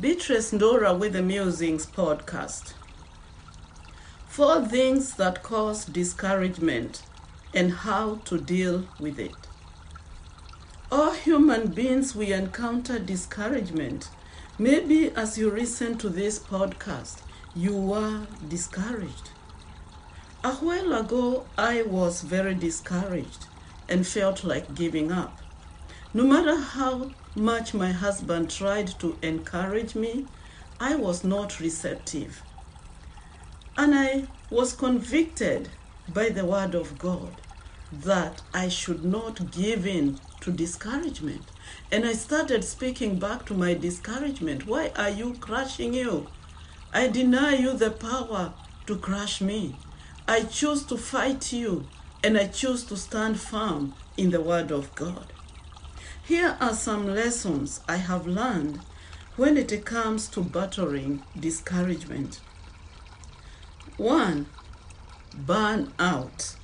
Beatrice Ndora with the Musings podcast. Four things that cause discouragement and how to deal with it. All human beings, we encounter discouragement. Maybe as you listen to this podcast, you are discouraged. A while ago, I was very discouraged and felt like giving up. No matter how much my husband tried to encourage me, I was not receptive. And I was convicted by the word of God that I should not give in to discouragement. And I started speaking back to my discouragement. Why are you crushing you? I deny you the power to crush me. I choose to fight you and I choose to stand firm in the word of God. Here are some lessons I have learned when it comes to battering discouragement. One, burn out.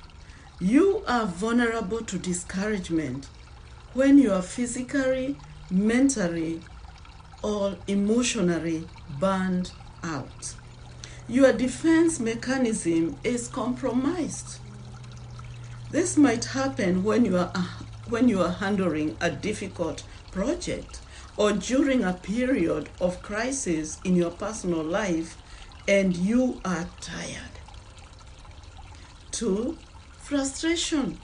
You are vulnerable to discouragement when you are physically, mentally, or emotionally burned out. Your defense mechanism is compromised. This might happen when you are when you are handling a difficult project or during a period of crisis in your personal life and you are tired. Two, frustration.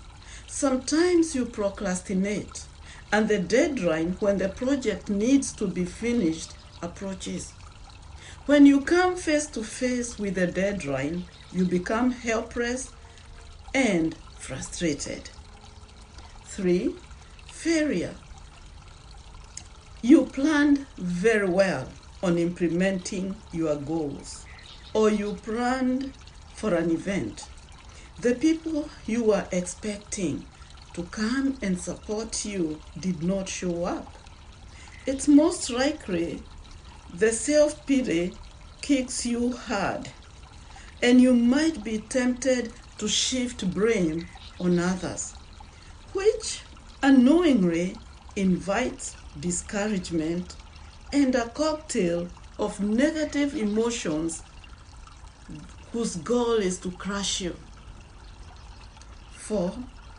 Sometimes you procrastinate and the deadline when the project needs to be finished approaches. When you come face to face with the deadline, you become helpless and frustrated. Three, failure. You planned very well on implementing your goals, or you planned for an event. The people you were expecting to come and support you did not show up. It's most likely the self pity kicks you hard, and you might be tempted to shift blame on others which unknowingly invites discouragement and a cocktail of negative emotions whose goal is to crush you. Four,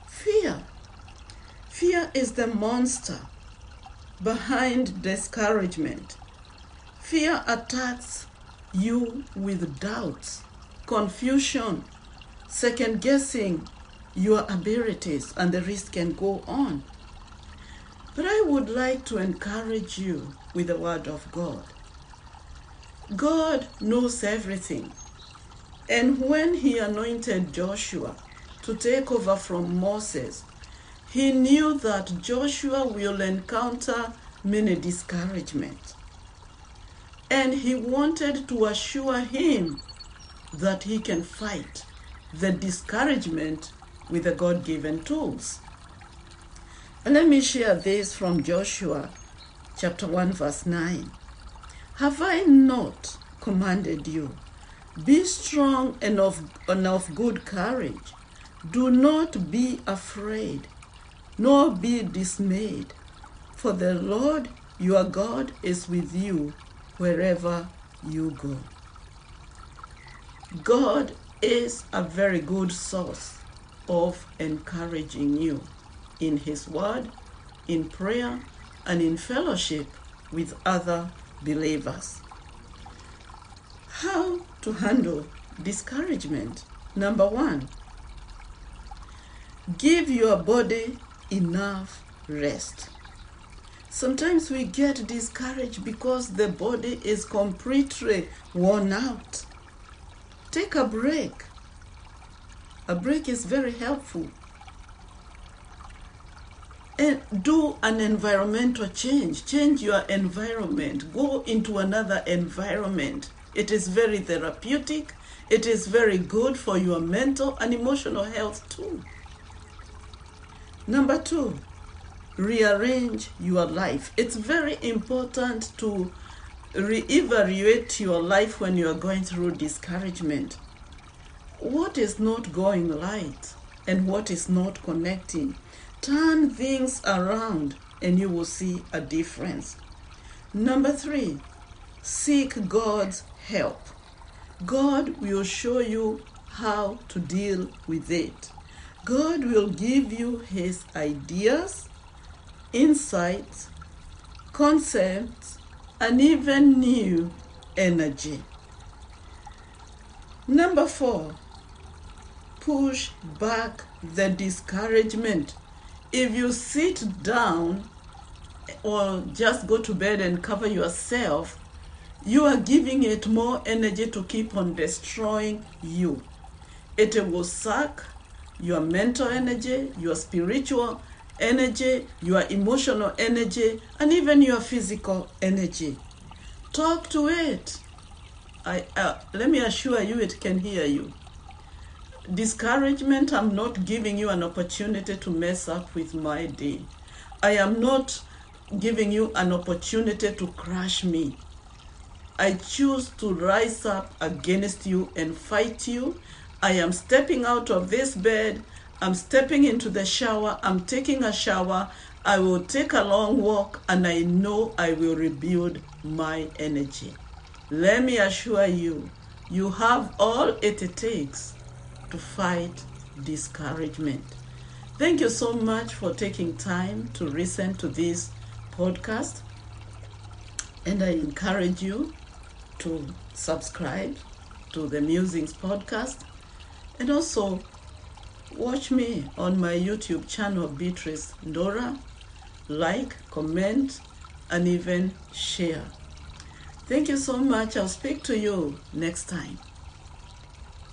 fear. Fear is the monster behind discouragement. Fear attacks you with doubts, confusion, second guessing, your abilities, and the list can go on. But I would like to encourage you with the Word of God. God knows everything. And when He anointed Joshua to take over from Moses, He knew that Joshua will encounter many discouragement. And He wanted to assure him that he can fight the discouragement with the God given tools. And let me share this from Joshua chapter 1, verse 9. Have I not commanded you? Be strong and of, and of good courage. Do not be afraid, nor be dismayed, for the Lord your God is with you wherever you go. God is a very good source of encouraging you in His Word, in prayer, and in fellowship with other believers. How to handle discouragement? Number one, give your body enough rest. Sometimes we get discouraged because the body is completely worn out. Take a break. A break is very helpful. And do an environmental change. Change your environment. Go into another environment. It is very therapeutic. It is very good for your mental and emotional health too. Number two, rearrange your life. It's very important to reevaluate your life when you are going through discouragement. What is not going right and what is not connecting? Turn things around and you will see a difference. Number three, seek God's help. God will show you how to deal with it. God will give you His ideas, insights, concepts, and even new energy. Number four, push back the discouragement. If you sit down or just go to bed and cover yourself, you are giving it more energy to keep on destroying you. It will suck your mental energy, your spiritual energy, your emotional energy, and even your physical energy. Talk to it. I, uh, let me assure you, it can hear you. Discouragement, I'm not giving you an opportunity to mess up with my day. I am not giving you an opportunity to crush me. I choose to rise up against you and fight you. I am stepping out of this bed. I'm stepping into the shower. I'm taking a shower. I will take a long walk and I know I will rebuild my energy. Let me assure you, you have all it takes to fight discouragement. Thank you so much for taking time to listen to this podcast. And I encourage you to subscribe to the Musings podcast and also watch me on my YouTube channel, Beatrice Ndora. Like, comment, and even share. Thank you so much. I'll speak to you next time.